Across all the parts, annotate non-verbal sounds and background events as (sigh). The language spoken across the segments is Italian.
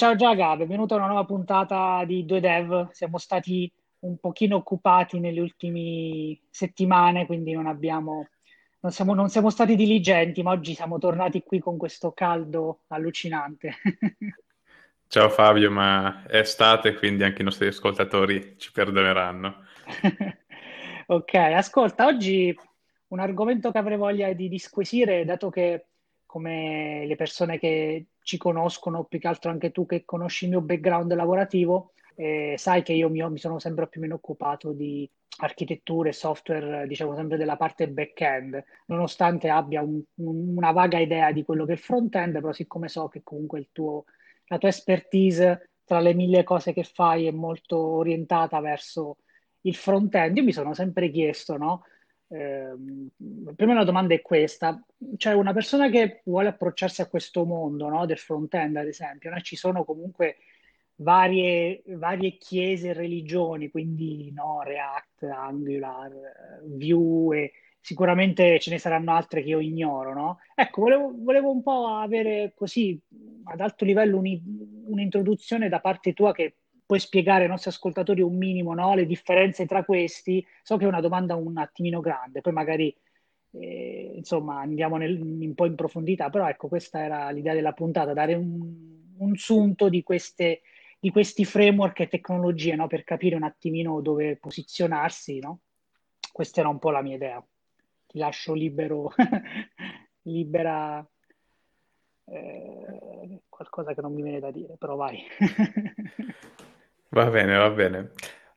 ciao Giaga, benvenuto a una nuova puntata di Due Dev. Siamo stati un pochino occupati nelle ultime settimane, quindi non abbiamo, non siamo, non siamo stati diligenti, ma oggi siamo tornati qui con questo caldo allucinante. (laughs) Ciao Fabio, ma è estate, quindi anche i nostri ascoltatori ci perdoneranno. (laughs) ok, ascolta, oggi un argomento che avrei voglia di disquisire, dato che come le persone che ci conoscono, più che altro anche tu che conosci il mio background lavorativo, eh, sai che io mi, mi, sono sempre più o meno occupato di architetture, software, diciamo sempre della parte back-end, nonostante abbia un, un, una vaga idea di quello che è front-end, però siccome so che comunque tuo, la tua expertise tra le mille cose che fai è molto orientata verso il front-end, io mi sono sempre chiesto, no? Eh, prima la domanda è questa, cioè una persona che vuole approcciarsi a questo mondo no, del front-end, ad esempio, no? ci sono comunque varie, varie chiese e religioni, quindi no, React, Angular, Vue e sicuramente ce ne saranno altre che io ignoro, no? Ecco, volevo, volevo un po' avere così ad alto livello un, un'introduzione da parte tua che puoi spiegare ai nostri ascoltatori un minimo, no? Le differenze tra questi. So che è una domanda un attimino grande, poi magari eh, insomma andiamo nel, un po' in profondità, però ecco, questa era l'idea della puntata, dare un, un sunto di queste di questi framework e tecnologie no? per capire un attimino dove posizionarsi. No? Questa era un po' la mia idea. Ti lascio libero, (laughs) libera eh, qualcosa che non mi viene da dire, però vai. (laughs) va bene, va bene.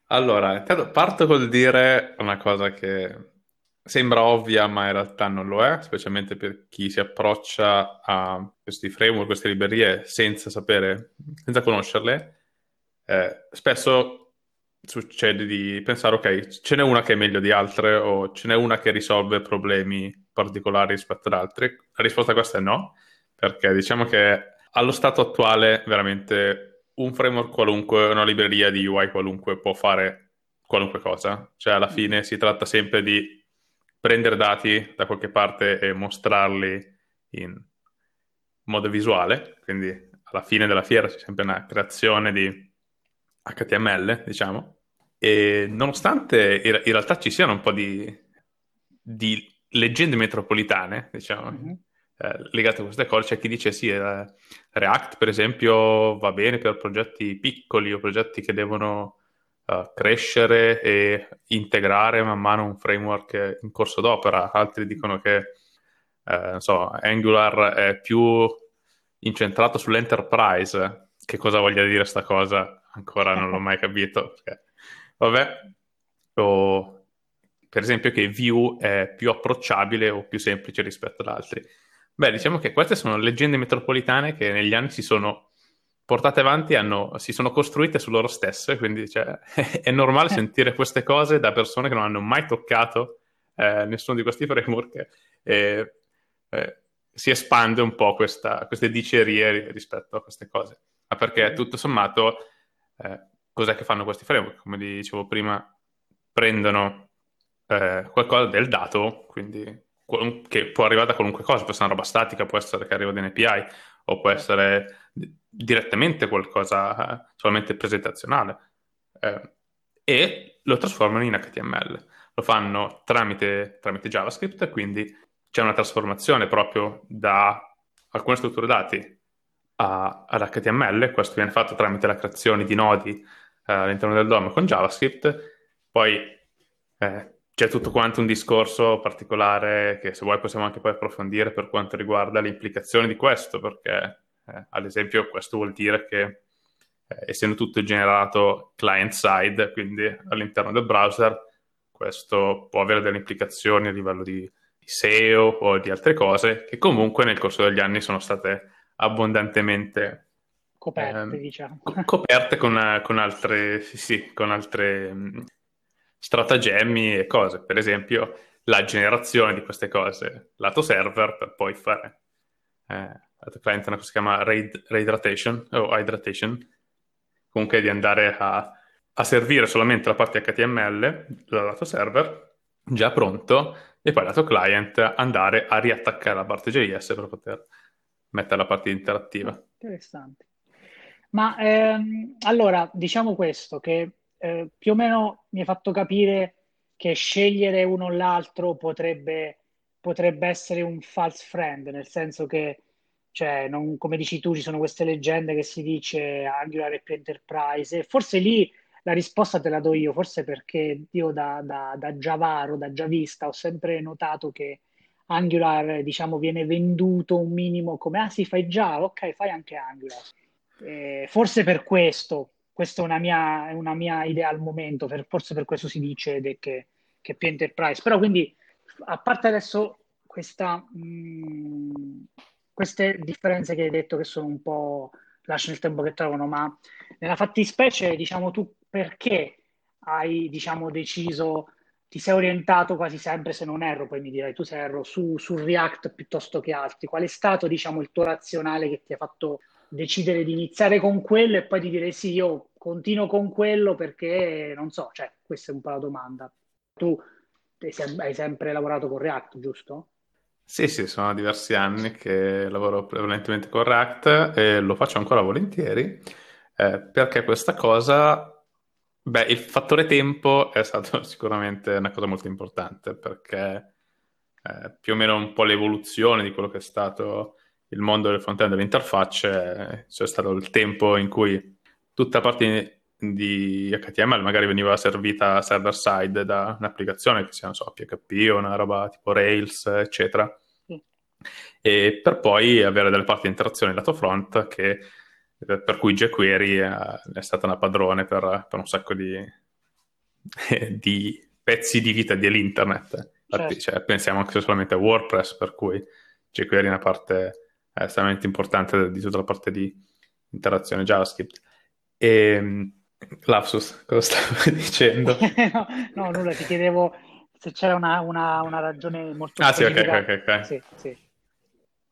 Allora, parto col dire una cosa che sembra ovvia, ma in realtà non lo è, specialmente per chi si approccia a questi framework, queste librerie senza sapere, senza conoscerle. Eh, spesso succede di pensare, ok, ce n'è una che è meglio di altre o ce n'è una che risolve problemi particolari rispetto ad altre. La risposta a questa è no, perché diciamo che allo stato attuale veramente un framework qualunque, una libreria di UI qualunque può fare qualunque cosa. Cioè alla fine si tratta sempre di prendere dati da qualche parte e mostrarli in modo visuale, quindi alla fine della fiera c'è sempre una creazione di HTML, diciamo, e nonostante in, realtà ci siano un po' di, di leggende metropolitane, diciamo, mm-hmm. Eh, legate a queste cose, c'è chi dice sì, eh, React per esempio va bene per progetti piccoli o progetti che devono uh, crescere e integrare man mano un framework in corso d'opera, altri dicono che eh, so, Angular è più incentrato sull'enterprise. Che cosa voglia dire sta cosa? Ancora non l'ho mai capito. Perché... Vabbè, o per esempio che Vue è più approcciabile o più semplice rispetto ad altri. Beh, diciamo che queste sono leggende metropolitane che negli anni si sono portate avanti hanno, si sono costruite su loro stesse, quindi cioè, (laughs) è normale eh. sentire queste cose da persone che non hanno mai toccato eh, nessuno di questi framework e eh, si espande un po' questa, queste dicerie rispetto a queste cose. Ma perché tutto sommato eh, cos'è che fanno questi framework? Come dicevo prima, prendono eh, qualcosa del dato, quindi che può arrivare da qualunque cosa, può essere una roba statica, può essere che arriva da un'API, o può essere direttamente qualcosa solamente presentazionale eh, e lo trasformano in HTML. Lo fanno tramite, tramite JavaScript, quindi c'è una trasformazione proprio da alcune strutture dati a, ad HTML. Questo viene fatto tramite la creazione di nodi eh, all'interno del DOM con JavaScript. Poi eh, c'è tutto quanto un discorso particolare che se vuoi possiamo anche poi approfondire per quanto riguarda le implicazioni di questo, perché eh, ad esempio questo vuol dire che eh, essendo tutto generato client side, quindi all'interno del browser, questo può avere delle implicazioni a livello di, di SEO o di altre cose che comunque nel corso degli anni sono state abbondantemente coperte, ehm, diciamo. coperte con, con, altre, sì, sì, con altre mh, stratagemmi e cose. Per esempio, la generazione di queste cose lato server per poi fare eh, lato client una cosa che si chiama raid, raidratation o hydratation, comunque di andare a, a servire solamente la parte HTML dal lato server già pronto e poi lato client andare a riattaccare la parte JS per poter mettere la parte interattiva. Interessante. Ma ehm, allora, diciamo questo, che eh, più o meno mi hai fatto capire che scegliere uno o l'altro potrebbe, potrebbe essere un false friend, nel senso che, cioè, non, come dici tu, ci sono queste leggende che si dice Angular è più enterprise, forse lì la risposta te la do io, forse perché io da, da, da Javaro, da Javista, ho sempre notato che Angular, diciamo, viene venduto un minimo come, ah sì, fai Java, ok, fai anche Angular. Eh, forse per questo, questa è una mia, una mia idea al momento, per, forse per questo si dice che, che più enterprise. Però quindi, a parte adesso questa, mh, mm, queste differenze che hai detto che sono un po' lasciano il tempo che trovano, ma nella fattispecie, diciamo tu, perché hai, diciamo, deciso, ti sei orientato quasi sempre, se non erro, poi mi dirai tu se erro, su, su React piuttosto che altri? Qual è stato, diciamo, il tuo razionale che ti ha fatto decidere di iniziare con quello e poi di dire sì, io continuo con quello perché non so, cioè, questa è un po' la domanda. Tu hai sempre lavorato con React, giusto? Sì, sì, sono diversi anni che lavoro prevalentemente con React e lo faccio ancora volentieri eh, perché questa cosa, beh, il fattore tempo è stato (laughs) sicuramente una cosa molto importante perché eh, più o meno un po' l'evoluzione di quello che è stato il mondo del front-end delle interfacce, c'è stato il tempo in cui tutta la parte di HTML magari veniva servita server side da un'applicazione che sia, non so, PHP o una roba tipo Rails, eccetera. E per poi avere delle parti di interazione lato front che, per cui jQuery è, è stata una padrone per, per un sacco di, (laughs) di, pezzi di vita dell'internet. Certo. cioè, pensiamo anche solamente a WordPress, per cui jQuery è una parte è estremamente importante di tutta la parte di interazione JavaScript. E, Lapsus, cosa stavi (laughs) dicendo? (laughs) no, no, nulla, ti chiedevo se c'era una, una, una ragione molto Ah sì, ok, ok, ok. Sì, sì.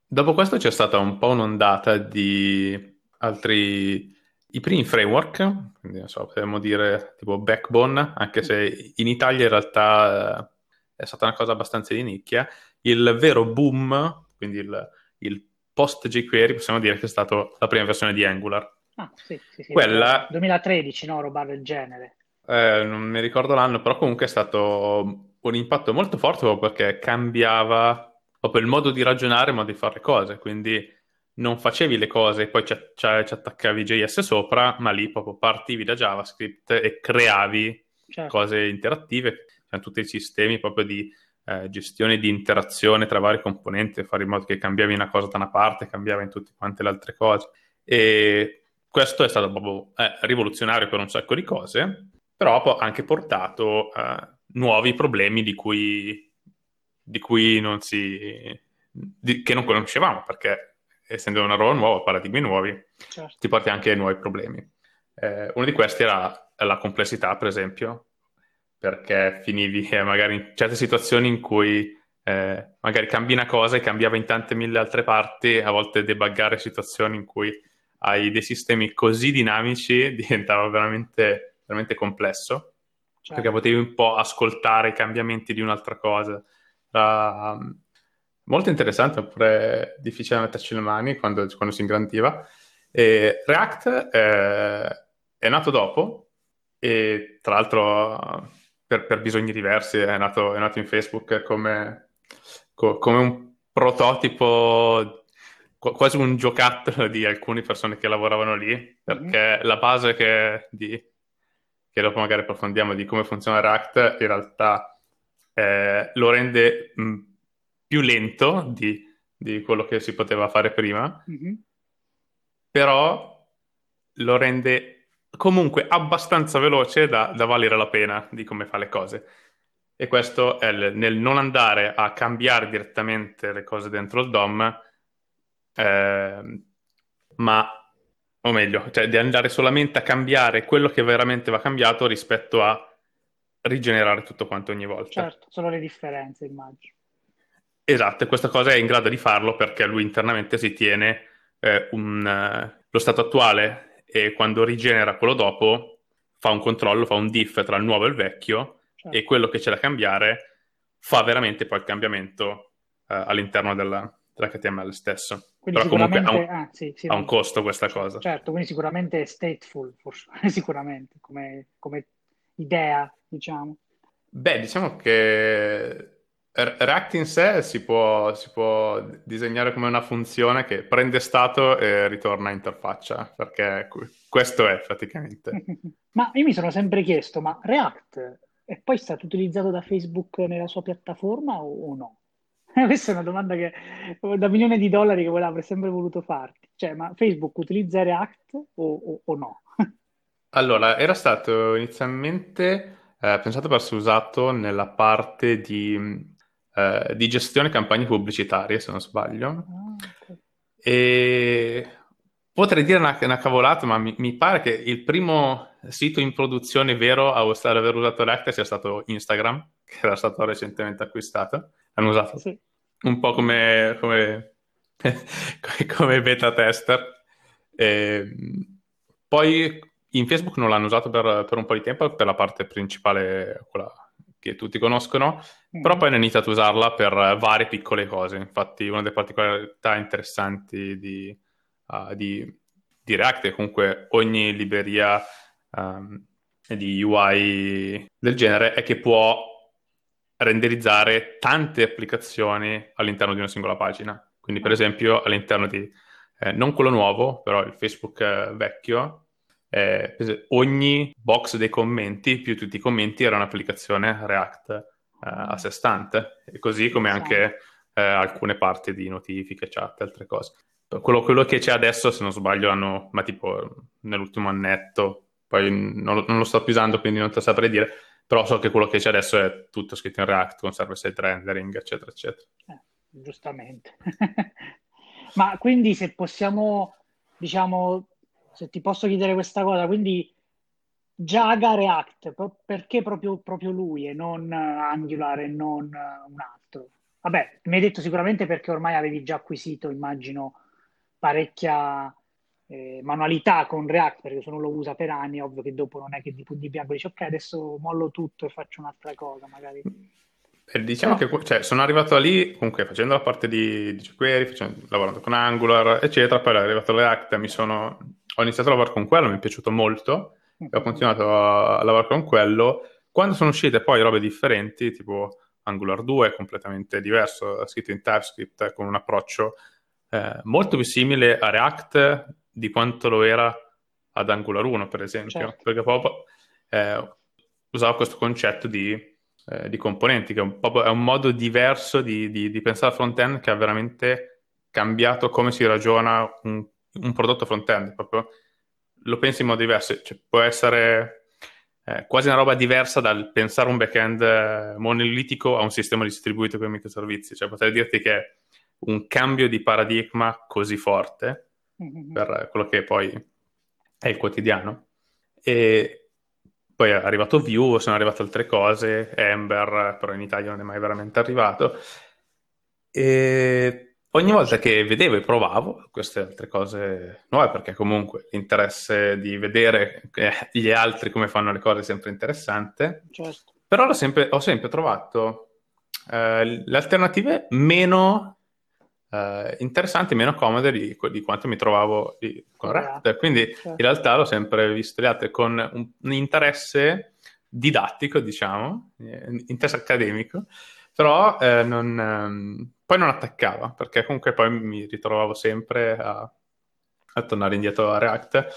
Dopo questo c'è stata un po' un'ondata di altri... I primi framework, quindi non so, potremmo dire tipo Backbone, anche se in Italia in realtà eh, è stata una cosa abbastanza di nicchia. Il vero boom, quindi il, il post jQuery, possiamo dire che è stata la prima versione di Angular. Ah, sì, sì, sì. Quella... 2013, no? Roba del genere. Eh, non mi ricordo l'anno, però comunque è stato un impatto molto forte proprio perché cambiava proprio il modo di ragionare, il modo di fare le cose. Quindi non facevi le cose e poi ci, ci, ci attaccavi JS sopra, ma lì proprio partivi da JavaScript e creavi certo. cose interattive. Cioè, tutti i sistemi proprio di eh, gestione di interazione tra vari componenti, fare in modo che cambiavi una cosa da una parte, cambiava in tutte quante le altre cose. E questo è stato proprio eh, rivoluzionario per un sacco di cose, però ha anche portato eh, nuovi problemi di cui, di cui non si... Di, che non conoscevamo, perché essendo una roba nuova, paradigmi nuovi, certo. ti porti anche nuovi problemi. Eh, uno di questi era la complessità, per esempio, perché finivi (laughs) eh, magari in certe situazioni in cui eh, magari cambi una cosa e cambiava in tante mille altre parti, a volte debuggare situazioni in cui hai dei sistemi così dinamici (laughs) diventava veramente, veramente complesso, certo. perché potevi un po' ascoltare i cambiamenti di un'altra cosa. Era um, molto interessante, oppure difficile metterci le mani quando, quando si ingrandiva. E React eh, è nato dopo e tra l'altro per, per bisogni diversi, è nato, è nato, in Facebook come, co, come un prototipo, quasi un giocattolo (laughs) di alcune persone che lavoravano lì, perché mm-hmm. la base che, di, che dopo magari approfondiamo di come funziona React in realtà eh, lo rende mh, più lento di, di, quello che si poteva fare prima, mm-hmm. però lo rende comunque abbastanza veloce da, da, valere la pena di come fa le cose. E questo è il, nel non andare a cambiare direttamente le cose dentro il DOM, eh, ma, o meglio, cioè di andare solamente a cambiare quello che veramente va cambiato rispetto a rigenerare tutto quanto ogni volta. Certo, sono le differenze, immagino. Esatto, e questa cosa è in grado di farlo perché lui internamente si tiene eh, un, uh, lo stato attuale e quando rigenera quello dopo fa un controllo, fa un diff tra il nuovo e il vecchio certo. e quello che c'è da cambiare fa veramente poi il cambiamento uh, all'interno della, dell'HTML stesso. Quindi Però comunque ha un, ah, sì, sì, ha un costo questa cosa. Certo, quindi sicuramente è stateful, forse, (laughs) sicuramente, come, come idea, diciamo. Beh, diciamo che React in sé si può, si può, disegnare come una funzione che prende stato e ritorna a interfaccia, perché questo è praticamente. (laughs) Ma io mi sono sempre chiesto, ma React è poi stato utilizzato da Facebook nella sua piattaforma o, o no? (laughs) Questa è una domanda che da milione di dollari che avrei sempre voluto farti. Cioè, ma Facebook utilizza React o, o, o no? (laughs) Allora, era stato inizialmente eh, pensato per essere usato nella parte di eh, di gestione campagne pubblicitarie, se non sbaglio. Okay. E potrei dire una, una cavolata, ma mi, mi, pare che il primo sito in produzione vero a aver usato React sia stato Instagram, che era stato recentemente acquistato. Hanno usato sì. un po' come, come, (laughs) come beta tester. E, poi in Facebook non l'hanno usato per, per, un po' di tempo per la parte principale, quella che tutti conoscono, mm. però poi hanno iniziato a usarla per varie piccole cose. Infatti, una delle particolarità interessanti di, uh, di, di React è comunque ogni libreria um, di UI del genere è che può renderizzare tante applicazioni all'interno di una singola pagina. Quindi, per mm. esempio, all'interno di eh, non quello nuovo, però il Facebook eh, vecchio, eh, ogni box dei commenti più tutti i commenti era un'applicazione React eh, a sé stante, e così come anche eh, alcune parti di notifiche, chat e altre cose. Quello, quello, che c'è adesso, se non sbaglio, hanno, ma tipo nell'ultimo annetto, poi non, non lo sto più usando, quindi non te lo saprei dire, però so che quello che c'è adesso è tutto scritto in React con server-side rendering, eccetera, eccetera. Eh, giustamente. (laughs) ma quindi se possiamo, diciamo, se ti posso chiedere questa cosa, quindi Jaga React, perché proprio, proprio lui e non Angular e non un altro? Vabbè, mi hai detto sicuramente perché ormai avevi già acquisito, immagino, parecchia eh, manualità con React, perché se non lo usa per anni, è ovvio che dopo non è che di punti bianco dici ok, adesso mollo tutto e faccio un'altra cosa, magari. E diciamo no. che cioè, sono arrivato lì comunque facendo la parte di, di jQuery, facendo, lavorando con Angular, eccetera, poi è arrivato React, mi sono ho iniziato a lavorare con quello, mi è piaciuto molto, e ho continuato a, a lavorare con quello. Quando sono uscite poi robe differenti, tipo Angular 2, completamente diverso, scritto in TypeScript, con un approccio eh, molto più simile a React di quanto lo era ad Angular 1, per esempio, certo. perché proprio eh, usavo questo concetto di, eh, di componenti, che è un, è un, modo diverso di, di, di pensare al front-end che ha veramente cambiato come si ragiona un un prodotto front-end, proprio lo pensi in modo diverso, cioè, può essere eh, quasi una roba diversa dal pensare un back-end eh, monolitico a un sistema distribuito con microservizi, cioè potrei dirti che è un cambio di paradigma così forte mm-hmm. per quello che poi è il quotidiano. E poi è arrivato Vue, sono arrivate altre cose, Ember, però in Italia non è mai veramente arrivato. E ogni volta che vedevo e provavo queste altre cose nuove, perché comunque l'interesse di vedere gli altri come fanno le cose è sempre interessante, certo. però sempre, ho sempre trovato eh, le alternative meno eh, interessanti, meno comode di, di, quanto mi trovavo di, con React. Quindi certo. in realtà l'ho sempre visto le altre con un, un interesse didattico, diciamo, eh, interesse accademico, però eh, non, ehm, poi non attaccava, perché comunque poi mi ritrovavo sempre a, a tornare indietro a React,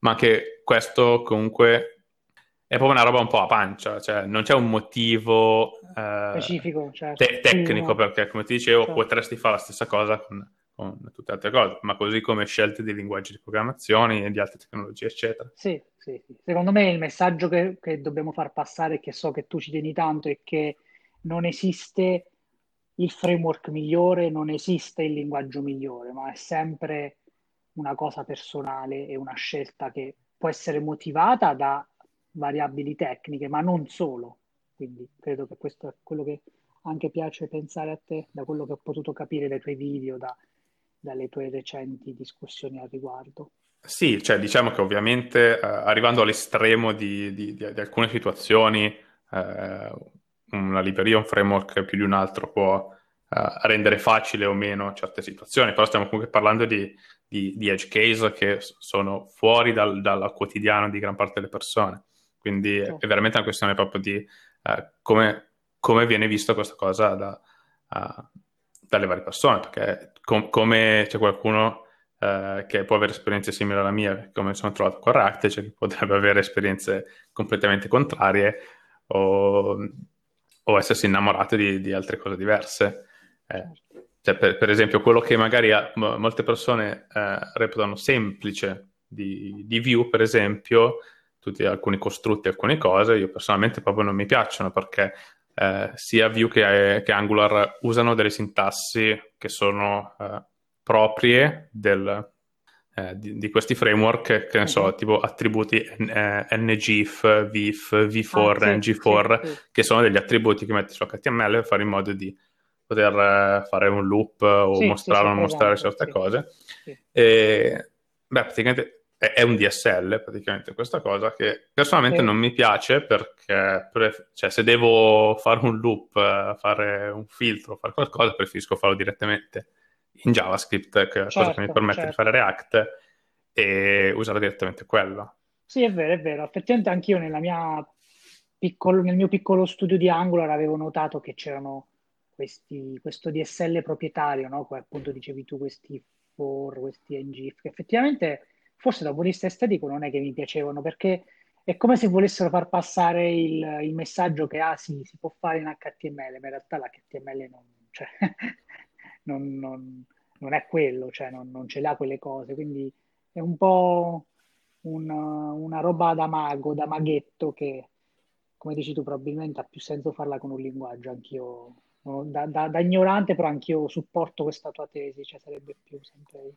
ma che questo comunque è proprio una roba un po' a pancia, cioè non c'è un motivo eh, specifico, certo. te- tecnico, perché come ti dicevo certo. potresti fare la stessa cosa con, con, tutte le altre cose, ma così come scelte di linguaggi di programmazione e di altre tecnologie, eccetera. Sì, sì, sì. Secondo me il messaggio che, che dobbiamo far passare, che so che tu ci tieni tanto, è che non esiste il framework migliore, non esiste il linguaggio migliore, ma è sempre una cosa personale e una scelta che può essere motivata da variabili tecniche, ma non solo. Quindi credo che questo è quello che anche piace pensare a te, da quello che ho potuto capire dai tuoi video, da, dalle tue recenti discussioni al riguardo. Sì, cioè diciamo che ovviamente eh, arrivando all'estremo di, di, di, di alcune situazioni, eh, una libreria, un framework più di un altro può uh, rendere facile o meno certe situazioni, però stiamo comunque parlando di, di, di edge case che sono fuori dal, dal, quotidiano di gran parte delle persone. Quindi è veramente una questione proprio di uh, come, come, viene visto questa cosa da, uh, dalle varie persone, perché com- come c'è qualcuno uh, che può avere esperienze simili alla mia, come sono trovato con React, c'è chi potrebbe avere esperienze completamente contrarie o, o essersi innamorato di, di altre cose diverse. Eh, cioè per, per, esempio, quello che magari ha, molte persone eh, reputano semplice di, di Vue, per esempio, tutti alcuni costrutti, alcune cose, io personalmente proprio non mi piacciono perché eh, sia Vue che, che, Angular usano delle sintassi che sono eh, proprie del, eh, di, di, questi framework, che ne so, uh-huh. tipo attributi eh, ngif, vif, v4, ah, ng4, sì, sì. che sono degli attributi che metti su HTML per fare in modo di poter eh, fare un loop o sì, mostrare o non mostrare certe cose. E, beh, praticamente è, un DSL, praticamente questa cosa che personalmente non mi piace perché pref- cioè, se devo fare un loop, eh, fare un filtro, fare qualcosa, preferisco farlo direttamente in JavaScript, che è certo, cosa che mi certo, permette certo. di fare React e usare direttamente quello. Sì, è vero, è vero. Effettivamente anch'io nella mia piccolo, nel mio piccolo studio di Angular avevo notato che c'erano questi, questo DSL proprietario, no? Come appunto dicevi tu, questi for, questi ngif, che effettivamente forse da un vista estetico non è che mi piacevano, perché è come se volessero far passare il, il messaggio che ah sì, si può fare in HTML, ma in realtà l'HTML non, cioè, (laughs) non, non, non è quello, cioè non, non, ce l'ha quelle cose, quindi è un po' una, una roba da mago, da maghetto che, come dici tu, probabilmente ha più senso farla con un linguaggio, anch'io da, da, da, ignorante, però anch'io supporto questa tua tesi, cioè sarebbe più sempre...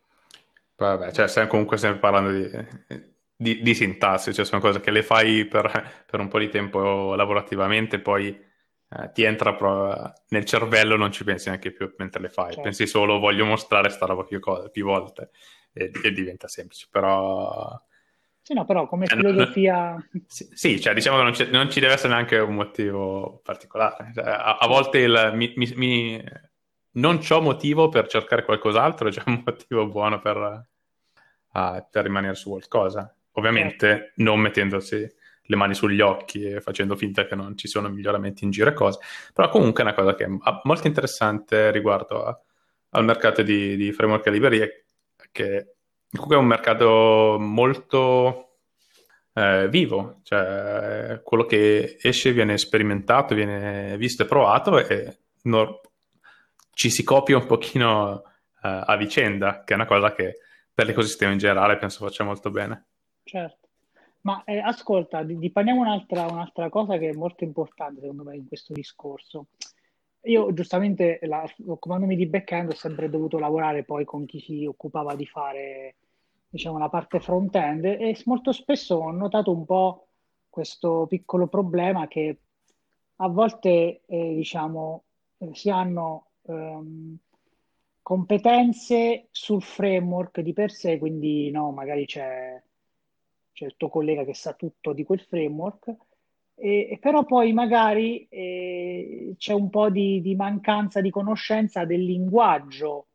Vabbè, cioè stiamo comunque sempre parlando di, di, di sintassi, cioè sono cose che le fai per, per un po' di tempo lavorativamente, poi eh, ti entra pro- nel cervello, non ci pensi neanche più mentre le fai, certo. pensi solo voglio mostrare sta roba più, cose, più volte e, e diventa semplice, però sì, no, però come cioè, filosofia... Sì, sì, cioè diciamo che non, non, ci deve essere neanche un motivo particolare. Cioè, a, a, volte il, mi, mi, mi, non c'ho motivo per cercare qualcos'altro, (laughs) c'è un motivo buono per, uh, per rimanere su qualcosa. Ovviamente certo. non mettendosi le mani sugli occhi e facendo finta che non ci siano miglioramenti in giro e cose. Però comunque è una cosa che è molto interessante riguardo a, al mercato di, di framework e librerie, che comunque è un mercato molto eh, vivo, cioè quello che esce viene sperimentato, viene visto e provato e no, ci si copia un pochino eh, a vicenda, che è una cosa che per l'ecosistema in generale penso faccia molto bene. Certo. Ma eh, ascolta, parliamo un'altra, un'altra cosa che è molto importante secondo me in questo discorso. Io giustamente, la, occupandomi di back-end, ho sempre dovuto lavorare poi con chi si occupava di fare, diciamo, la parte front-end e molto spesso ho notato un po' questo piccolo problema che a volte, eh, diciamo, eh, si hanno ehm, competenze sul framework di per sé, quindi no, magari c'è, c'è il tuo collega che sa tutto di quel framework, e, però poi magari eh, c'è un po' di, di, mancanza di conoscenza del linguaggio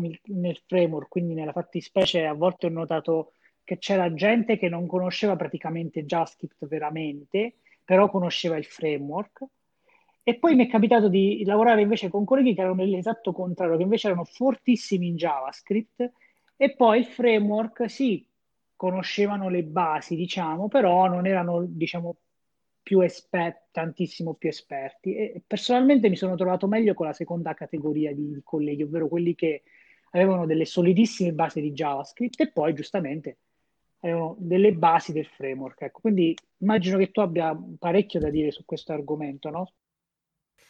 il, nel framework, quindi nella fattispecie a volte ho notato che c'era gente che non conosceva praticamente JavaScript veramente, però conosceva il framework. E poi mi è capitato di lavorare invece con colleghi che erano l'esatto contrario, che invece erano fortissimi in JavaScript e poi il framework, sì, conoscevano le basi, diciamo, però non erano, diciamo, più esperti, tantissimo più esperti. E personalmente mi sono trovato meglio con la seconda categoria di colleghi, ovvero quelli che avevano delle solidissime basi di JavaScript e poi giustamente avevano delle basi del framework. Ecco, quindi immagino che tu abbia parecchio da dire su questo argomento, no?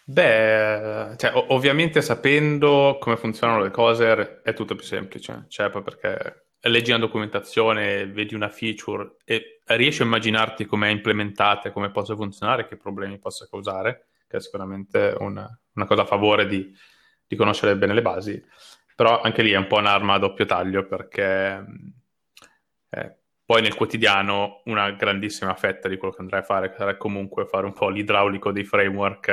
Beh, cioè, ovviamente sapendo come funzionano le cose è tutto più semplice, cioè, perché leggi una documentazione, vedi una feature e riesci a immaginarti come è implementata come possa funzionare, che problemi possa causare, che è sicuramente una, una cosa a favore di, di, conoscere bene le basi. Però anche lì è un po' un'arma a doppio taglio perché eh, poi nel quotidiano una grandissima fetta di quello che andrai a fare sarà comunque fare un po' l'idraulico dei framework,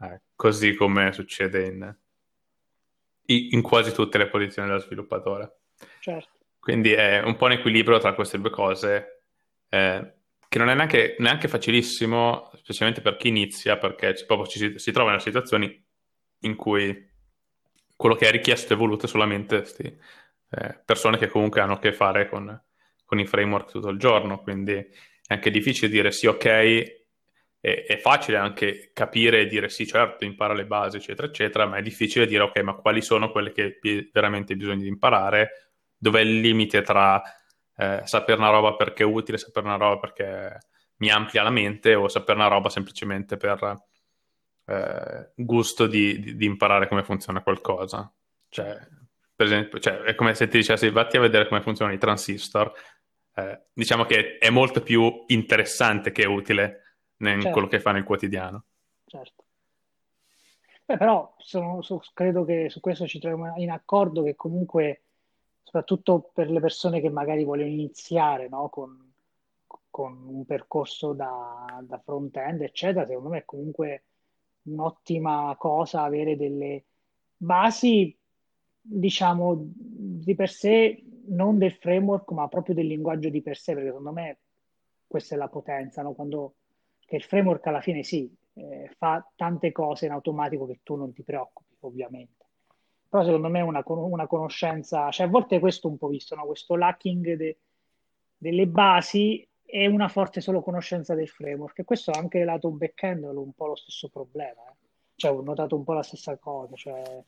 eh, così come succede in, in quasi tutte le posizioni dello sviluppatore. Certo. Quindi è un po' un equilibrio tra queste due cose, eh, che non è neanche, neanche, facilissimo, specialmente per chi inizia, perché proprio ci si, trova in situazioni in cui quello che è richiesto è voluto solamente sti, eh, persone che comunque hanno a che fare con, con, i framework tutto il giorno, quindi è anche difficile dire sì, ok, è, è, facile anche capire e dire sì, certo, impara le basi, eccetera, eccetera, ma è difficile dire ok, ma quali sono quelle che veramente hai bisogno di imparare, dov'è il limite tra eh, sapere una roba perché è utile, sapere una roba perché mi amplia la mente o sapere una roba semplicemente per eh, gusto di, di, di, imparare come funziona qualcosa. Cioè, per esempio, cioè, è come se ti dicessi vatti a vedere come funzionano i transistor. Eh, diciamo che è molto più interessante che utile in certo. quello che fa nel quotidiano. Certo. Beh, però sono, so, credo che su questo ci troviamo in accordo che comunque, soprattutto per le persone che magari vogliono iniziare no? con, con, un percorso da, da front-end, eccetera, secondo me è comunque un'ottima cosa avere delle basi, diciamo, di per sé, non del framework, ma proprio del linguaggio di per sé, perché secondo me questa è la potenza, no? Quando, che il framework alla fine sì, eh, fa tante cose in automatico che tu non ti preoccupi, ovviamente. Però secondo me una, una conoscenza, cioè a volte questo un po' visto, no? questo lacking de, delle basi e una forte solo conoscenza del framework. E questo anche lato back-end è un po' lo stesso problema. Eh. Cioè, ho notato un po' la stessa cosa. Cioè,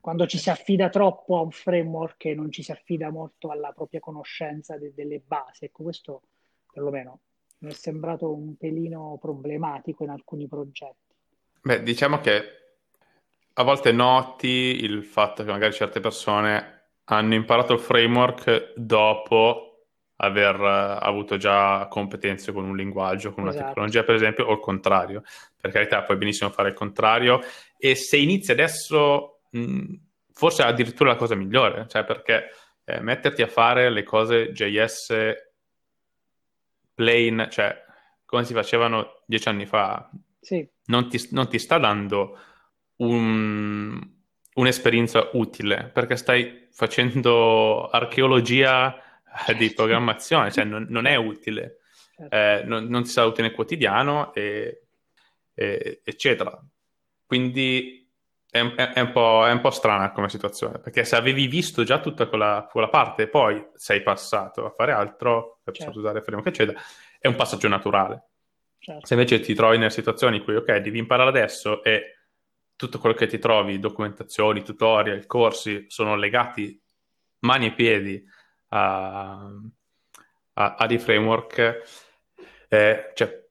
quando ci si affida troppo a un framework e non ci si affida molto alla propria conoscenza de- delle basi. Ecco, questo perlomeno mi è sembrato un pelino problematico in alcuni progetti. Beh, diciamo che a volte noti il fatto che magari certe persone hanno imparato il framework dopo aver uh, avuto già competenze con un linguaggio, con una esatto. tecnologia, per esempio, o il contrario. Per carità, puoi benissimo fare il contrario. E se inizi adesso, mh, forse è addirittura la cosa migliore, cioè perché eh, metterti a fare le cose JS plain, cioè come si facevano dieci anni fa, sì. non, ti, non, ti, sta dando un, un'esperienza utile, perché stai facendo archeologia di programmazione, cioè non, non è utile, certo. eh, non, non, ti sarà utile nel quotidiano, e, e, eccetera. Quindi è, è, è, un è, un po', strana come situazione, perché se avevi visto già tutta quella, quella parte e poi sei passato a fare altro, per certo. usare framework, eccetera, è un passaggio naturale. Certo. Se invece ti trovi nelle situazioni in cui, ok, devi imparare adesso e tutto quello che ti trovi, documentazioni, tutorial, corsi, sono legati mani e piedi a, a, a dei framework. Eh, cioè,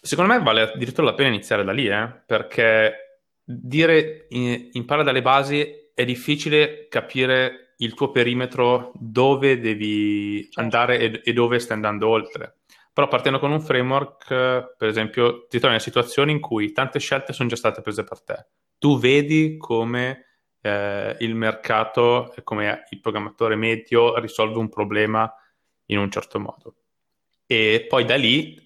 secondo me vale addirittura la pena iniziare da lì, eh, perché dire in, impara dalle basi è difficile capire il tuo perimetro, dove devi andare e, e, dove stai andando oltre. Però partendo con un framework, per esempio, ti trovi in situazioni in cui tante scelte sono già state prese per te. Tu vedi come eh, il mercato, come il programmatore medio, risolve un problema in un certo modo. E poi da lì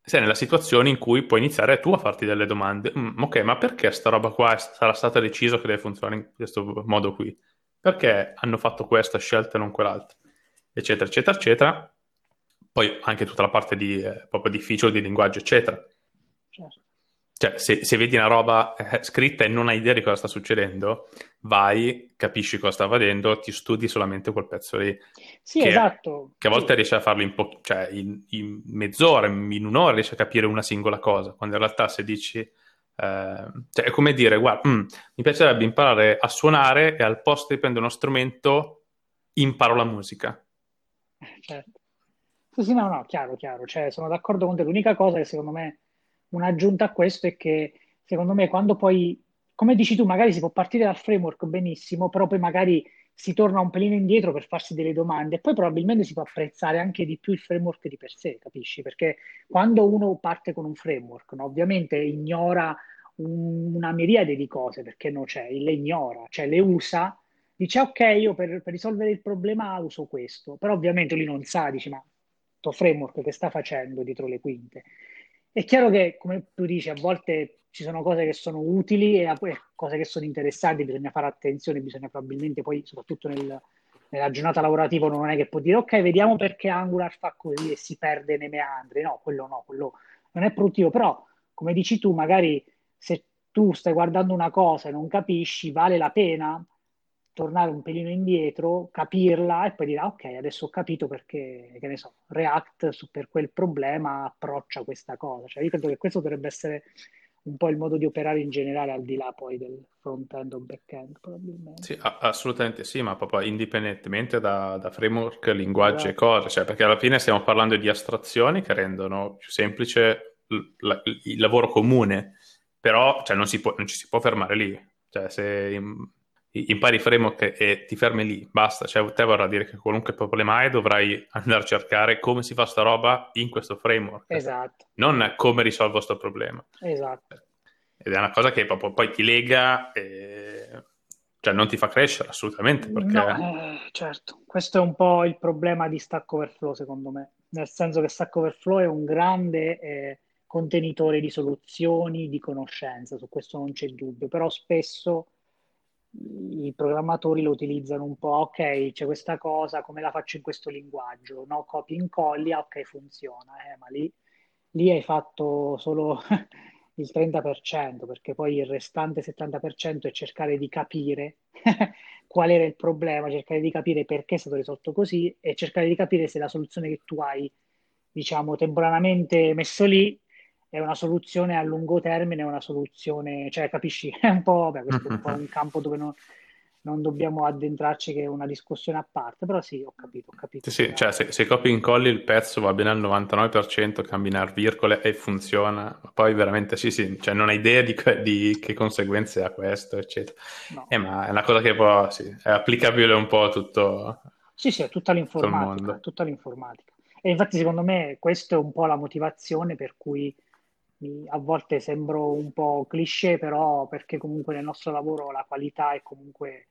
sei nella situazione in cui puoi iniziare tu a farti delle domande. Mm, ok, ma perché sta roba qua sarà stata deciso che deve funzionare in questo modo qui? Perché hanno fatto questa scelta e non quell'altra? Eccetera, eccetera, eccetera. Poi anche tutta la parte di, eh, proprio difficile di linguaggio, eccetera. Certo. Cioè, se, se, vedi una roba eh, scritta e non hai idea di cosa sta succedendo, vai, capisci cosa sta avvenendo, ti studi solamente quel pezzo lì. Sì, che, esatto. Che a volte sì. riesci a farlo in, po- cioè in, in, mezz'ora, in un'ora riesci a capire una singola cosa, quando in realtà se dici... Eh, cioè, è come dire, guarda, mm, mi piacerebbe imparare a suonare e al posto di prendere uno strumento imparo la musica. (laughs) Certo. Sì, sì, no, no, chiaro, chiaro. Cioè, sono d'accordo con te. L'unica cosa che secondo me un'aggiunta a questo è che secondo me quando poi, come dici tu, magari si può partire dal framework benissimo, però poi magari si torna un pelino indietro per farsi delle domande e poi probabilmente si può apprezzare anche di più il framework di per sé, capisci? Perché quando uno parte con un framework, no, ovviamente ignora un, una miriade di cose, perché non c'è, le ignora, cioè le usa, dice ok, io per, per risolvere il problema uso questo, però ovviamente lui non sa, dice ma questo framework che sta facendo dietro le quinte. è chiaro che, come tu dici, a volte ci sono cose che sono utili e cose che sono interessanti, bisogna fare attenzione, bisogna probabilmente poi, soprattutto nel, nella giornata lavorativa, non è che può dire ok, vediamo perché Angular fa così e si perde nei meandri. No, quello no, quello non è produttivo, però come dici tu, magari se tu stai guardando una cosa e non capisci, vale la pena tornare un pelino indietro, capirla e poi dire, ah, ok, adesso ho capito perché, che ne so, React su, per quel problema approccia questa cosa. Cioè, io credo che questo dovrebbe essere un po' il modo di operare in generale, al di là poi del front-end o back-end, probabilmente. Sì, assolutamente sì, ma proprio indipendentemente da, da framework, linguaggi esatto. e cose, cioè, perché alla fine stiamo parlando di astrazioni che rendono più semplice il, il lavoro comune, però cioè, non, può, non, ci si può fermare lì. Cioè, se impari framework e ti fermi lì, basta. Cioè, te vorrà dire che qualunque problema hai dovrai andare a cercare come si fa sta roba in questo framework. Esatto. Non come risolvo questo problema. Esatto. Ed è una cosa che proprio poi ti lega e... Cioè, non ti fa crescere assolutamente. Perché... No, eh, certo. Questo è un po' il problema di Stack Overflow, secondo me. Nel senso che Stack Overflow è un grande... Eh, contenitore di soluzioni, di conoscenza, su questo non c'è dubbio, però spesso i programmatori lo utilizzano un po', ok, c'è questa cosa, come la faccio in questo linguaggio? No, copia e incolli, ah, ok, funziona, eh, ma lì, lì hai fatto solo (laughs) il 30%, perché poi il restante 70% è cercare di capire (laughs) qual era il problema, cercare di capire perché è stato risolto così e cercare di capire se la soluzione che tu hai, diciamo, temporaneamente messo lì è una soluzione a lungo termine, è una soluzione, cioè capisci, (laughs) è un po', beh, questo è un po' un campo dove non, non dobbiamo addentrarci che è una discussione a parte, però sì, ho capito, ho capito. Sì, cioè se, se copi incolli il pezzo va bene al 99%, camminare virgole e funziona, poi veramente sì, sì, cioè non hai idea di, di che conseguenze ha questo, eccetera. No. Eh, ma è una cosa che può, sì, è applicabile un po' a tutto. Sì, sì, a tutta l'informatica, tutta l'informatica. E infatti secondo me questa è un po' la motivazione per cui a volte sembro un po' cliché, però perché comunque nel nostro lavoro la qualità è comunque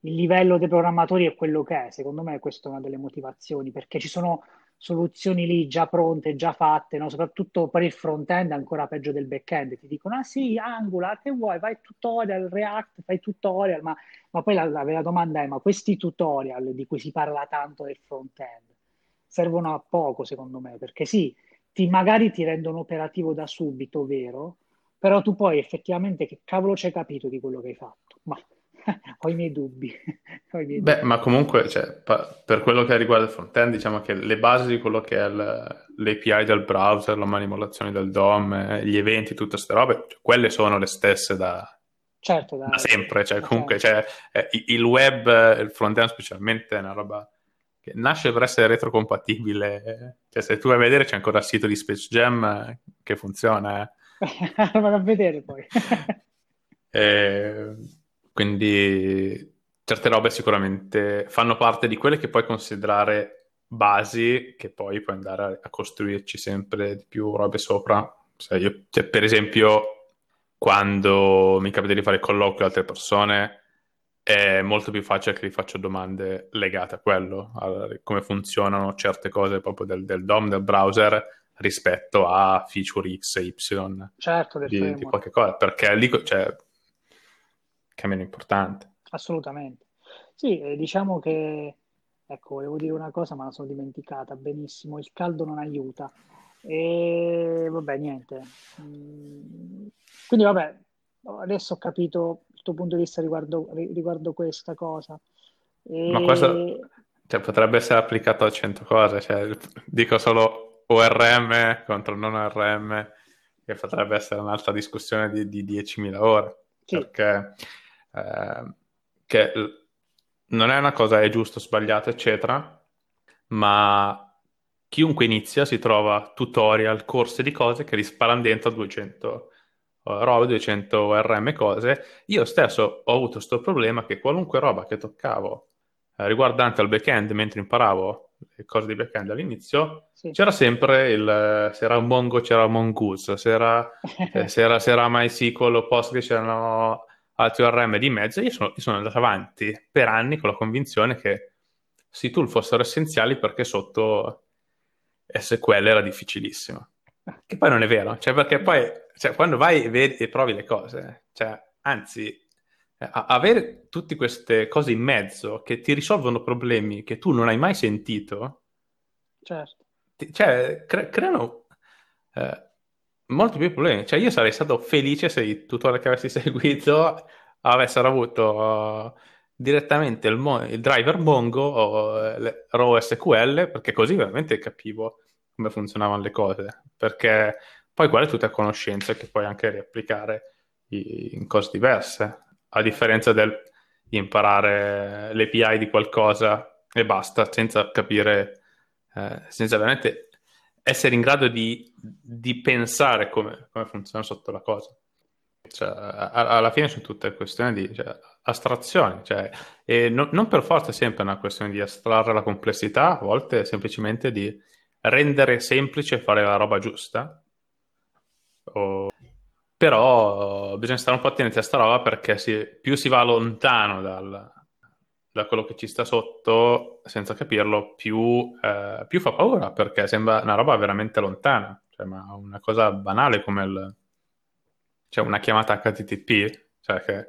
il livello dei programmatori è quello che è. Secondo me questa è una delle motivazioni, perché ci sono soluzioni lì già pronte, già fatte, no? soprattutto per il front-end ancora peggio del back-end. Ti dicono, ah sì, Angular, che vuoi? Fai tutorial, React, fai tutorial, ma, ma poi la, la vera domanda è, ma questi tutorial di cui si parla tanto del front-end servono a poco secondo me, perché sì, ti, magari ti rendono operativo da subito, vero? Però tu poi effettivamente che cavolo c'hai capito di quello che hai fatto? Ma (laughs) ho i miei dubbi. (laughs) I miei Beh, dubbi. ma comunque, cioè, per quello che riguarda il front-end, diciamo che le basi di quello che è l'API del browser, la manipolazione del DOM, eh, gli eventi, tutte queste robe, cioè, quelle sono le stesse da, certo, da, da sempre. Cioè, comunque, certo. cioè, eh, il web, il front-end specialmente, è una roba nasce per essere retrocompatibile. Cioè, se tu vai a vedere, c'è ancora il sito di Space Jam che funziona. Eh. (laughs) Vado a vedere poi. (laughs) e, quindi certe robe sicuramente fanno parte di quelle che puoi considerare basi che poi puoi andare a, costruirci sempre di più robe sopra. Cioè, io, cioè, per esempio, quando mi capita di fare colloqui con altre persone, è molto più facile che gli faccio domande legate a quello, a come funzionano certe cose proprio del, del DOM, del browser, rispetto a feature X e Y certo, di, di, qualche cosa, perché lì cioè, che è meno importante. Assolutamente. Sì, diciamo che, ecco, volevo dire una cosa ma la sono dimenticata, benissimo, il caldo non aiuta. E vabbè, niente. Mm, quindi vabbè, adesso ho capito tuo punto di vista riguardo, riguardo questa cosa. E... Ma questo cioè, potrebbe essere applicato a 100 cose, cioè, dico solo ORM contro non ORM, che potrebbe essere un'altra discussione di, di 10.000 ore, sì. perché eh, che non è una cosa è giusto, sbagliato, eccetera, ma chiunque inizia si trova tutorial, corsi di cose che risparano dentro 200 robe, 200 RM cose, io stesso ho avuto questo problema che qualunque roba che toccavo eh, riguardante al back-end mentre imparavo le cose di back-end all'inizio, sì. c'era sempre il, se era Mongo c'era Mongoose, se era, (laughs) eh, se era, se era MySQL o Postgres c'erano altri ORM di mezzo, io sono, io sono andato avanti per anni con la convinzione che questi tool fossero essenziali perché sotto SQL era difficilissimo. Che poi non è vero, cioè perché poi cioè, quando vai e, vedi, e provi le cose, cioè, anzi, eh, avere tutte queste cose in mezzo che ti risolvono problemi che tu non hai mai sentito, certo. ti, cioè, cre- creano eh, molti più problemi. Cioè, io sarei stato felice se i tutorial che avessi (laughs) seguito avessero avuto uh, direttamente il, mo- il, driver Mongo o uh, RAW SQL, perché così veramente capivo come funzionavano le cose. Perché poi quella è tutta conoscenza che puoi anche riapplicare in cose diverse, a differenza del imparare l'API di qualcosa e basta, senza capire, eh, senza veramente essere in grado di, di pensare come, come, funziona sotto la cosa. Cioè, a, alla fine sono tutte questioni di cioè, astrazioni, cioè, no, non per forza è sempre una questione di astrarre la complessità, a volte è semplicemente di rendere semplice fare la roba giusta. O... Però bisogna stare un po' attenti a sta roba perché si, più si va lontano dal, da quello che ci sta sotto senza capirlo, più, eh, più, fa paura perché sembra una roba veramente lontana, cioè, ma una cosa banale come il, cioè una chiamata HTTP, cioè che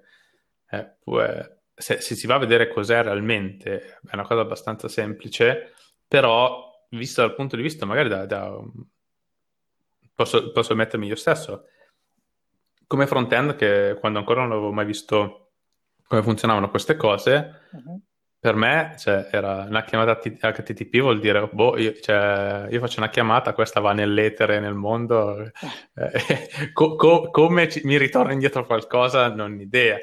eh, se, se, si va a vedere cos'è realmente è una cosa abbastanza semplice, però visto dal punto di vista magari da, da posso, posso mettermi io stesso come front-end che quando ancora non avevo mai visto come funzionavano queste cose, uh-huh. per me cioè, era una chiamata HTTP vuol dire, boh, io, cioè, io, faccio una chiamata, questa va nell'etere nel mondo, (laughs) eh, (laughs) co- co- come ci, mi ritorna indietro qualcosa non ho idea.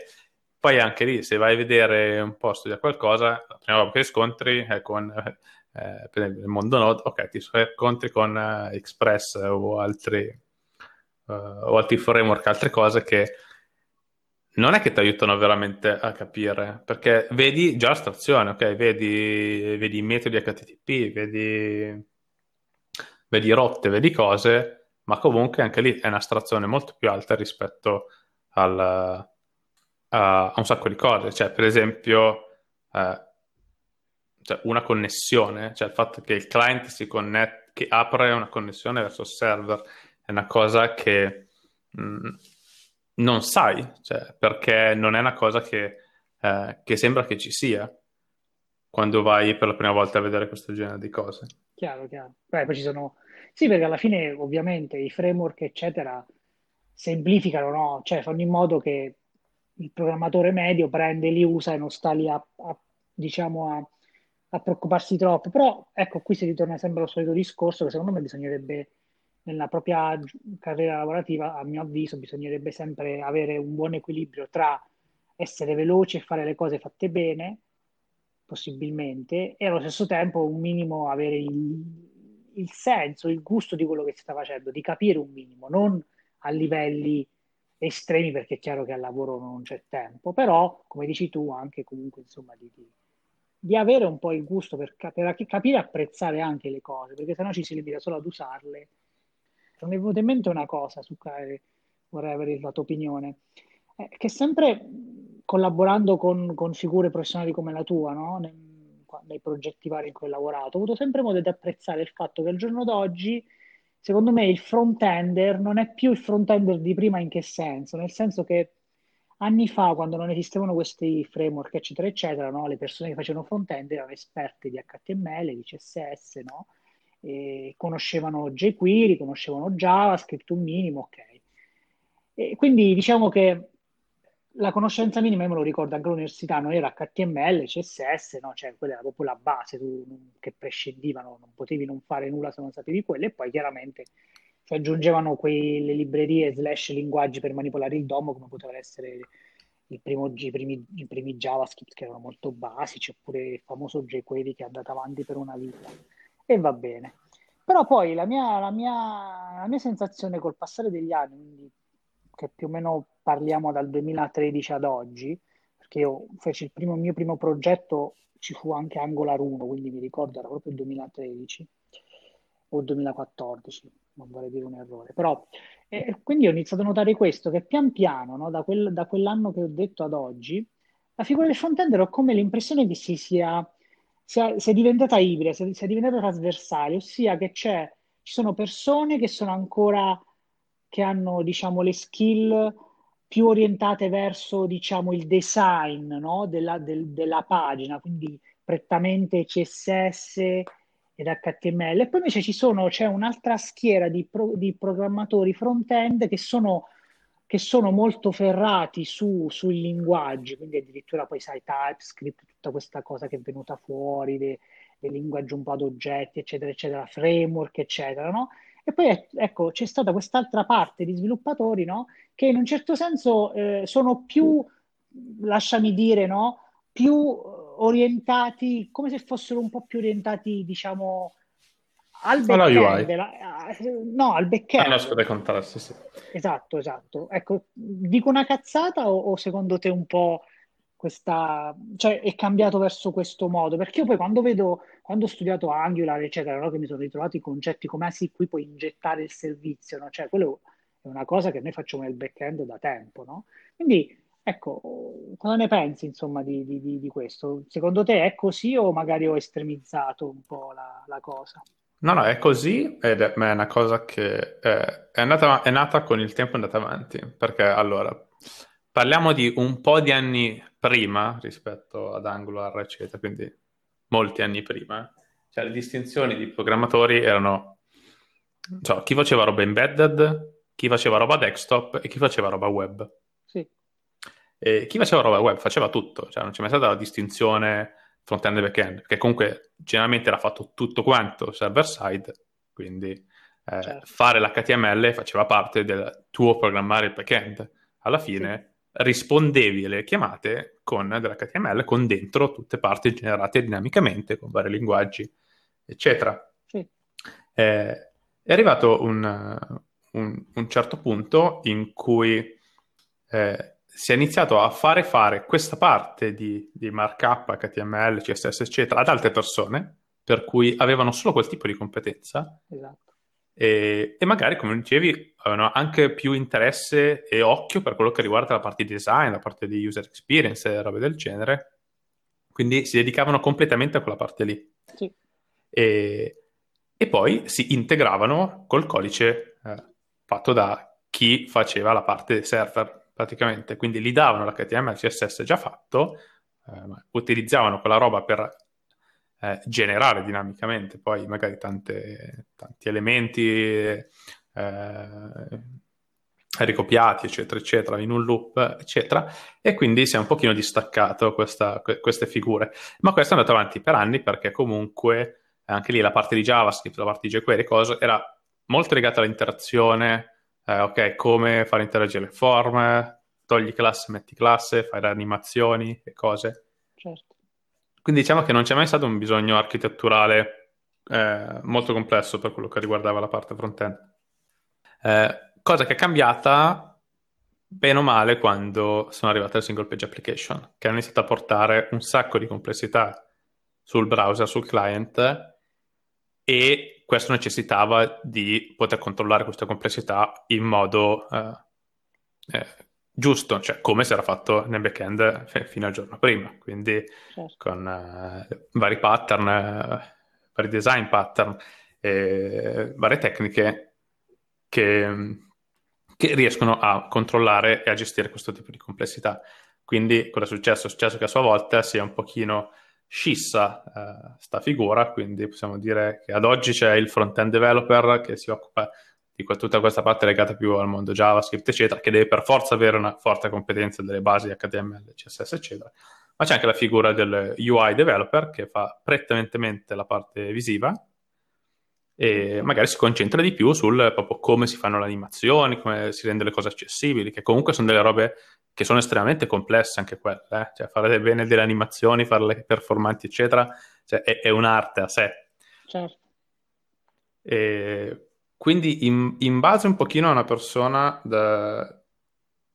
Poi anche lì, se vai a vedere un po', studia qualcosa, la prima volta che scontri è con, eh, per esempio, il mondo Node, ok, ti scontri con uh, Express o altri, uh, o altri framework, altre cose che non è che ti aiutano veramente a capire, perché vedi già l'astrazione, ok? Vedi, vedi i metodi HTTP, vedi, vedi rotte, vedi cose, ma comunque anche lì è un'astrazione molto più alta rispetto al, a, a, un sacco di cose. Cioè, per esempio, eh, cioè una connessione, cioè il fatto che il client si connette, che apre una connessione verso il server, è una cosa che... Mh, mm, non sai, cioè, perché non è una cosa che, eh, che, sembra che ci sia quando vai per la prima volta a vedere questo genere di cose. Chiaro, chiaro. Beh, poi ci sono... Sì, perché alla fine ovviamente i framework, eccetera, semplificano, no? Cioè fanno in modo che il programmatore medio prende, li usa e non sta lì a, a diciamo, a, a preoccuparsi troppo. Però, ecco, qui si ritorna sempre allo solito discorso che secondo me bisognerebbe nella propria carriera lavorativa, a mio avviso, bisognerebbe sempre avere un buon equilibrio tra essere veloci e fare le cose fatte bene, possibilmente, e allo stesso tempo un minimo avere il, il senso, il gusto di quello che si sta facendo, di capire un minimo, non a livelli estremi perché è chiaro che al lavoro non c'è tempo, però come dici tu anche comunque insomma di, di, di avere un po' il gusto per, per capire e apprezzare anche le cose, perché sennò ci si limita solo ad usarle mi è venuta in mente una cosa su cui vorrei avere la tua opinione, eh, che sempre collaborando con, con, figure professionali come la tua, no? nei, nei, progetti vari in cui ho lavorato, ho avuto sempre modo di apprezzare il fatto che al giorno d'oggi, secondo me, il front-ender non è più il front-ender di prima in che senso? Nel senso che anni fa, quando non esistevano questi framework, eccetera, eccetera, no? le persone che facevano front-end erano esperte di HTML, di CSS, no? eh, conoscevano jQuery, conoscevano JavaScript, un minimo, ok. E quindi diciamo che la conoscenza minima, io me lo ricordo anche all'università, non era HTML, CSS, no? cioè quella era proprio la base tu, che prescindivano, non potevi non fare nulla se non sapevi quello e poi chiaramente si aggiungevano quelle librerie slash linguaggi per manipolare il DOM come poteva essere primo, i, primi, i primi JavaScript che erano molto basici oppure il famoso jQuery che è andato avanti per una vita e va bene. Però poi la mia, la mia, la mia sensazione col passare degli anni, quindi che più o meno parliamo dal 2013 ad oggi, perché io feci il, primo, mio primo progetto, ci fu anche Angular 1, quindi mi ricordo era proprio il 2013 o 2014, non vorrei dire un errore, però eh, quindi ho iniziato a notare questo, che pian piano, no, da, quel, da, quell'anno che ho detto ad oggi, la figura del frontend ho come l'impressione che si sia sia, sia diventata ibrida, sia, sia diventata trasversale, ossia che ci sono persone che sono ancora, che hanno, diciamo, le skill più orientate verso, diciamo, il design, no? della, del, della pagina, quindi prettamente CSS ed HTML. E poi invece ci sono, c'è un'altra schiera di, pro, di programmatori front-end che sono, che sono molto ferrati su, sui linguaggi, quindi addirittura poi sai TypeScript, tutta questa cosa che è venuta fuori, del de linguaggio un po' ad oggetti, eccetera, eccetera, framework, eccetera, no? E poi ecco, c'è stata quest'altra parte di sviluppatori, no? Che in un certo senso eh, sono più, lasciami dire, no? Più orientati, come se fossero un po' più orientati, diciamo, al back-end. La, no, al back-end. Ah, no, contrasti, sì. Esatto, esatto. Ecco, dico una cazzata o, o, secondo te un po' questa... cioè è cambiato verso questo modo? Perché io poi quando vedo, quando ho studiato Angular, eccetera, no, che mi sono ritrovato i concetti come, ah sì, qui puoi ingettare il servizio, no? Cioè, quello è una cosa che noi facciamo nel back-end da tempo, no? Quindi Ecco, cosa ne pensi insomma di, di, di, questo? Secondo te è così o magari ho estremizzato un po' la, la cosa? No, no, è così ed è, è una cosa che è, è, andata, è nata con il tempo è andata avanti. Perché allora, parliamo di un po' di anni prima rispetto ad Angular, eccetera, quindi molti anni prima. Cioè, le distinzioni di programmatori erano cioè, chi faceva roba embedded, chi faceva roba desktop e chi faceva roba web. E chi faceva roba web faceva tutto, cioè non c'è mai stata la distinzione front-end e back-end, che comunque generalmente era fatto tutto quanto server-side, quindi eh, certo. fare l'HTML faceva parte del tuo programmare il back-end. Alla fine sì. rispondevi alle chiamate con dell'HTML con dentro tutte parti generate dinamicamente con vari linguaggi, eccetera. Sì. Eh, è arrivato un, un, un, certo punto in cui eh, si è iniziato a fare fare questa parte di, di markup, HTML, CSS, eccetera, ad altre persone, per cui avevano solo quel tipo di competenza. Esatto. E, e, magari, come dicevi, avevano anche più interesse e occhio per quello che riguarda la parte di design, la parte di user experience e robe del genere. Quindi si dedicavano completamente a quella parte lì. Sì. E, e, poi si integravano col codice eh, fatto da chi faceva la parte server praticamente, quindi gli davano l'HTML CSS già fatto, eh, utilizzavano quella roba per eh, generare dinamicamente poi magari tante, tanti elementi eh, ricopiati, eccetera, eccetera, in un loop, eccetera, e quindi si è un pochino distaccato questa, queste figure. Ma questo è andato avanti per anni perché comunque anche lì la parte di JavaScript, la parte di jQuery, cosa, era molto legata all'interazione eh, ok, come fare interagire le forme, togli classe, metti classe, fai le animazioni e cose. Certo. Quindi diciamo che non c'è mai stato un bisogno architetturale eh, molto complesso per quello che riguardava la parte front-end. Eh, cosa che è cambiata bene o male quando sono arrivate le single page application, che hanno iniziato a portare un sacco di complessità sul browser, sul client e questo necessitava di poter controllare questa complessità in modo eh, eh, giusto, cioè come si era fatto nel backend f- fino al giorno prima, quindi certo. con eh, vari pattern, eh, vari design pattern, varie tecniche che, che riescono a controllare e a gestire questo tipo di complessità. Quindi cosa è successo? È successo che a sua volta si è un pochino scissa eh, sta figura, quindi possiamo dire che ad oggi c'è il front-end developer che si occupa di tutta questa parte legata più al mondo JavaScript, eccetera, che deve per forza avere una forte competenza delle basi HTML, CSS, eccetera. Ma c'è anche la figura del UI developer che fa prevalentemente la parte visiva e magari si concentra di più sul proprio come si fanno le animazioni, come si rende le cose accessibili, che comunque sono delle robe che sono estremamente complesse anche quelle, eh? cioè fare bene delle animazioni, farle performanti, eccetera, cioè, è, è, un'arte a sé. Certo. E quindi in, in, base un pochino a una persona da,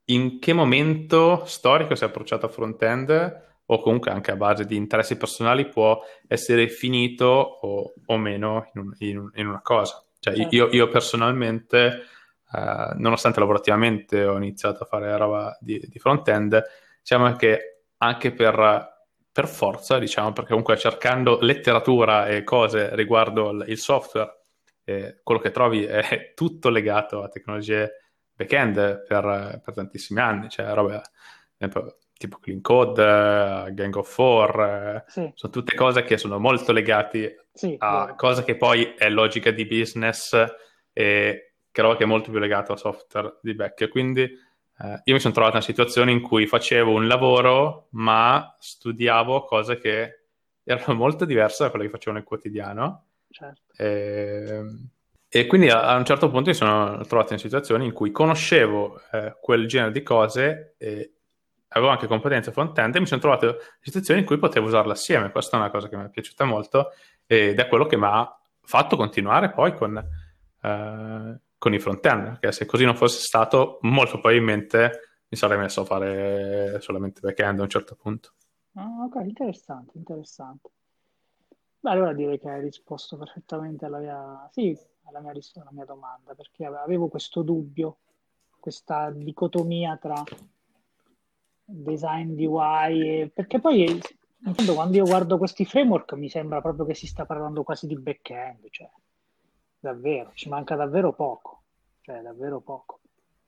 in che momento storico si è approcciata a front-end o comunque anche a base di interessi personali può essere finito o, o meno in, un, in, in, una cosa. Cioè, certo. io, io personalmente eh, nonostante lavorativamente ho iniziato a fare roba di, di front-end, diciamo che anche per, per, forza, diciamo, perché comunque cercando letteratura e cose riguardo il software eh, quello che trovi è (laughs) tutto legato a tecnologie back-end per, per tantissimi anni, cioè roba tipo Clean Code, Gang of Four, sì. sono tutte cose che sono molto legate sì, a vero. cose che poi è logica di business e che roba che è molto più legata al software di back. Quindi eh, io mi sono trovato in una situazione in cui facevo un lavoro ma studiavo cose che erano molto diverse da quelle che facevo nel quotidiano. Certo. E, ehm, e quindi a, a, un certo punto mi sono trovato in situazioni in cui conoscevo eh, quel genere di cose e avevo anche competenze front-end e mi sono trovato in situazioni in cui potevo usarle assieme. Questa è una cosa che mi è piaciuta molto ed è quello che mi ha fatto continuare poi con, eh, con i front-end, perché se così non fosse stato, molto probabilmente mi sarei messo a fare solamente back-end a un certo punto. Ah, ok, interessante, interessante. Beh, allora direi che hai risposto perfettamente alla mia, sì, alla mia, alla mia domanda, perché avevo questo dubbio, questa dicotomia tra design UI, e... perché poi in fondo quando io guardo questi framework mi sembra proprio che si sta parlando quasi di back-end, cioè davvero, ci manca davvero poco, cioè davvero poco.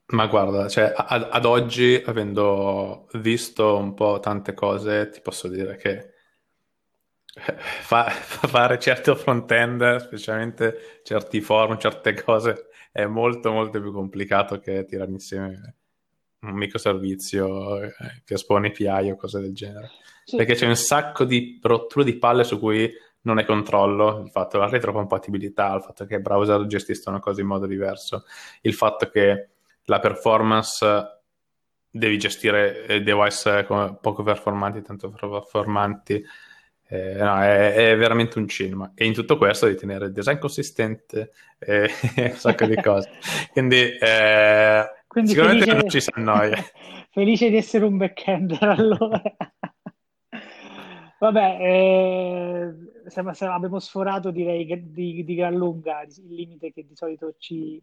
Ma guarda, cioè, ad, ad, oggi, avendo visto un po' tante cose, ti posso dire che fa, fare certo front-end, specialmente certi forum, certe cose, è molto molto più complicato che tirare insieme un microservizio eh, che espone API o cose del genere. Sì. Perché c'è un sacco di rotture di palle su cui non hai controllo, il fatto della retrocompatibilità, il fatto che i browser gestiscono cose in modo diverso, il fatto che la performance devi gestire device poco performanti, tanto performanti. Eh, no, è, è, veramente un cinema. E in tutto questo devi tenere il design consistente e (laughs) un sacco di cose. (laughs) Quindi, eh, Quindi sicuramente felice... non ci si annoia. (laughs) felice di essere un backender allora. Vabbè, eh, siamo, siamo, abbiamo sforato direi di, di gran lunga il limite che di solito ci,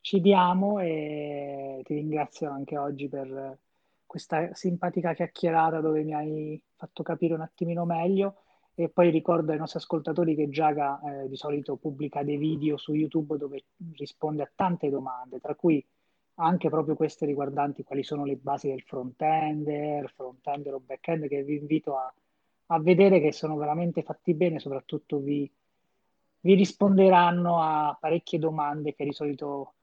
ci diamo e ti ringrazio anche oggi per questa simpatica chiacchierata dove mi hai fatto capire un attimino meglio e poi ricordo ai nostri ascoltatori che Giaga eh, di solito pubblica dei video su YouTube dove risponde a tante domande, tra cui anche proprio queste riguardanti quali sono le basi del front-ender, front-ender o back-end, che vi invito a, a vedere che sono veramente fatti bene, soprattutto vi, vi risponderanno a parecchie domande che di solito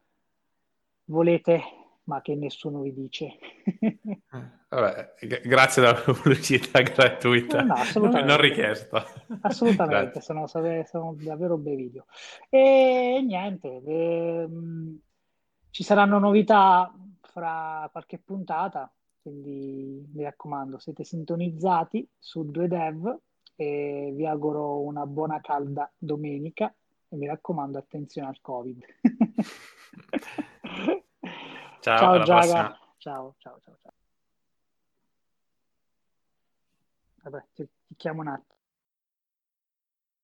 volete, ma che nessuno vi dice. (laughs) Vabbè, g- grazie della pubblicità (laughs) gratuita, no, no, non richiesta. Assolutamente, sono, sono, davvero bei video. E niente, ehm, ci saranno novità fra qualche puntata, quindi mi raccomando, siete sintonizzati su 2Dev e vi auguro una buona calda domenica e mi raccomando attenzione al Covid. (laughs) ciao, ciao Giaga. Ciao, ciao, ciao, ciao. Vabbè, ti, ti chiamo un attimo.